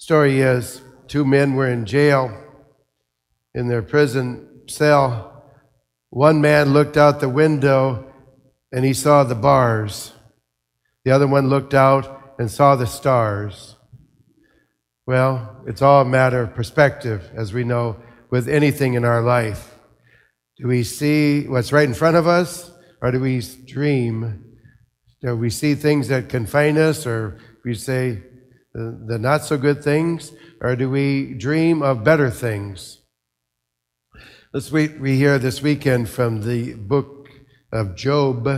Story is two men were in jail in their prison cell. One man looked out the window and he saw the bars. The other one looked out and saw the stars. Well, it's all a matter of perspective, as we know with anything in our life. Do we see what's right in front of us, or do we dream? Do we see things that confine us, or we say the, not so good things, or do we dream of better things? Let's we hear this weekend from the book of Job.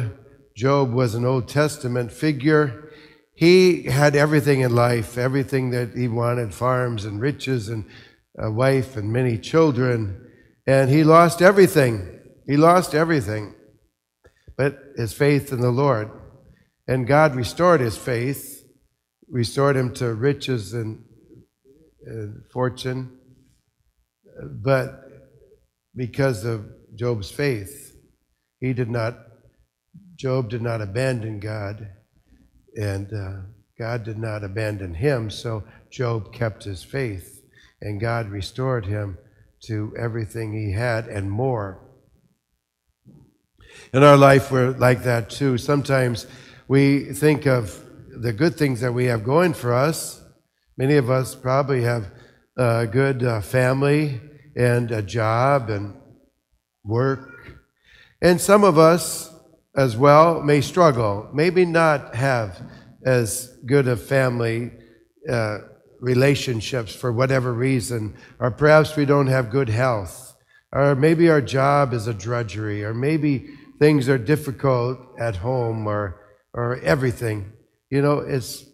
Job was an Old Testament figure. He had everything in life, everything that he wanted farms and riches and a wife and many children. And he lost everything. He lost everything but his faith in the Lord. And God restored his faith, restored him to riches and, and fortune. But because of Job's faith, he did not, Job did not abandon God, and uh, God did not abandon him, so Job kept his faith, and God restored him to everything he had and more. In our life, we're like that too. Sometimes we think of the good things that we have going for us. Many of us probably have a good uh, family and a job and work. And some of us as well may struggle, maybe not have as good a family uh, relationships for whatever reason, or perhaps we don't have good health, or maybe our job is a drudgery, or maybe things are difficult at home, or, or everything. You know, it's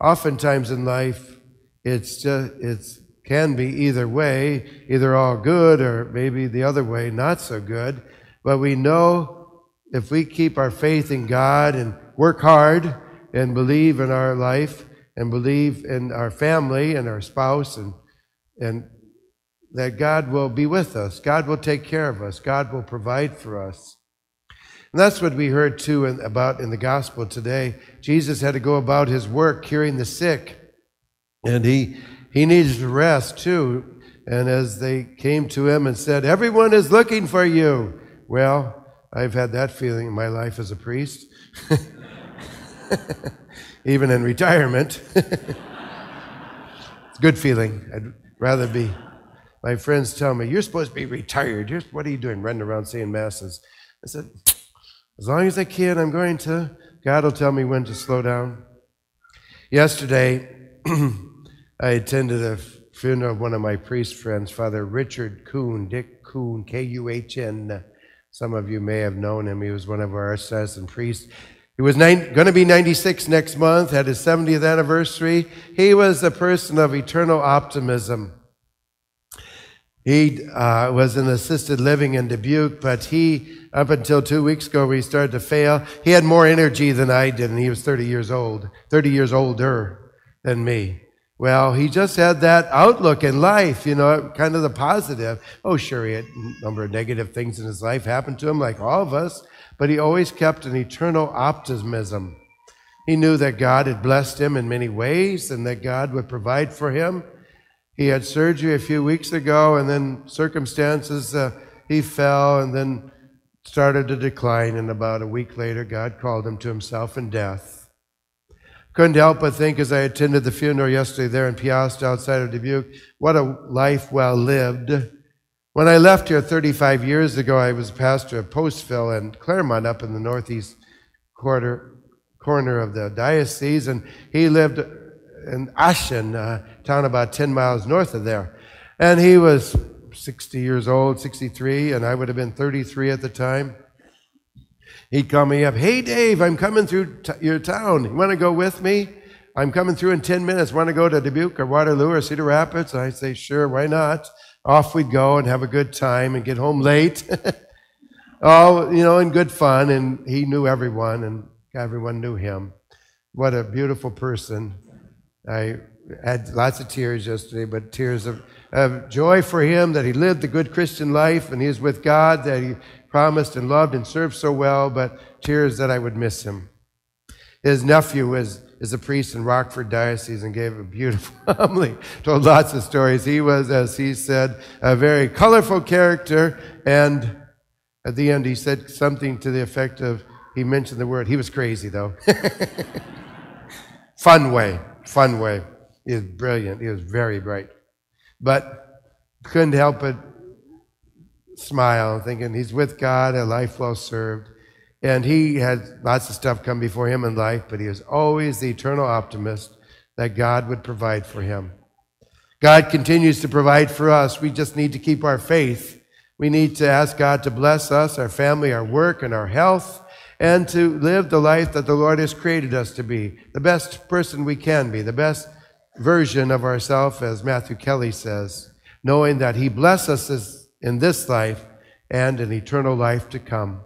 oftentimes in life, it's just, it's can be either way, either all good or maybe the other way, not so good. But we know if we keep our faith in God and work hard and believe in our life and believe in our family and our spouse and, and that God will be with us. God will take care of us. God will provide for us. And that's what we heard too in, about in the gospel today. Jesus had to go about his work curing the sick. And he he needed to rest too. And as they came to him and said, Everyone is looking for you. Well, I've had that feeling in my life as a priest, even in retirement. it's a good feeling. I'd rather be. My friends tell me, You're supposed to be retired. You're, what are you doing running around saying masses? I said, As long as I can, I'm going to. God will tell me when to slow down. Yesterday, I attended a funeral of one of my priest friends, Father Richard Kuhn, Dick Kuhn, K U H N. Some of you may have known him. He was one of our assassin priests. He was going to be 96 next month, had his 70th anniversary. He was a person of eternal optimism. He uh, was in assisted living in Dubuque, but he, up until two weeks ago, he started to fail, he had more energy than I did, and he was 30 years old, 30 years older than me. Well, he just had that outlook in life, you know, kind of the positive. Oh, sure, he had a number of negative things in his life happen to him, like all of us, but he always kept an eternal optimism. He knew that God had blessed him in many ways and that God would provide for him. He had surgery a few weeks ago, and then circumstances, uh, he fell and then started to decline. And about a week later, God called him to himself in death. Couldn't help but think as I attended the funeral yesterday there in Peosta outside of Dubuque, what a life well lived. When I left here 35 years ago, I was pastor of Postville and Clermont up in the northeast quarter, corner of the diocese, and he lived in Ossian, a town about 10 miles north of there. And he was 60 years old, 63, and I would have been 33 at the time. He'd call me up, Hey, Dave, I'm coming through t- your town. You want to go with me? I'm coming through in 10 minutes. Want to go to Dubuque or Waterloo or Cedar Rapids? And I'd say, Sure, why not? Off we'd go and have a good time and get home late. All, you know, in good fun. And he knew everyone and everyone knew him. What a beautiful person. I had lots of tears yesterday, but tears of, of joy for him that he lived the good Christian life and he is with God, that he promised and loved and served so well, but tears that I would miss him. His nephew was is a priest in Rockford Diocese and gave a beautiful homily, told lots of stories. He was, as he said, a very colorful character, and at the end he said something to the effect of, he mentioned the word, he was crazy though. fun way, fun way. He was brilliant. He was very bright. But couldn't help but smile, thinking he's with God, a life well served. And he had lots of stuff come before him in life, but he was always the eternal optimist that God would provide for him. God continues to provide for us. We just need to keep our faith. We need to ask God to bless us, our family, our work, and our health, and to live the life that the Lord has created us to be the best person we can be, the best version of ourselves, as Matthew Kelly says, knowing that He blesses us in this life and in eternal life to come.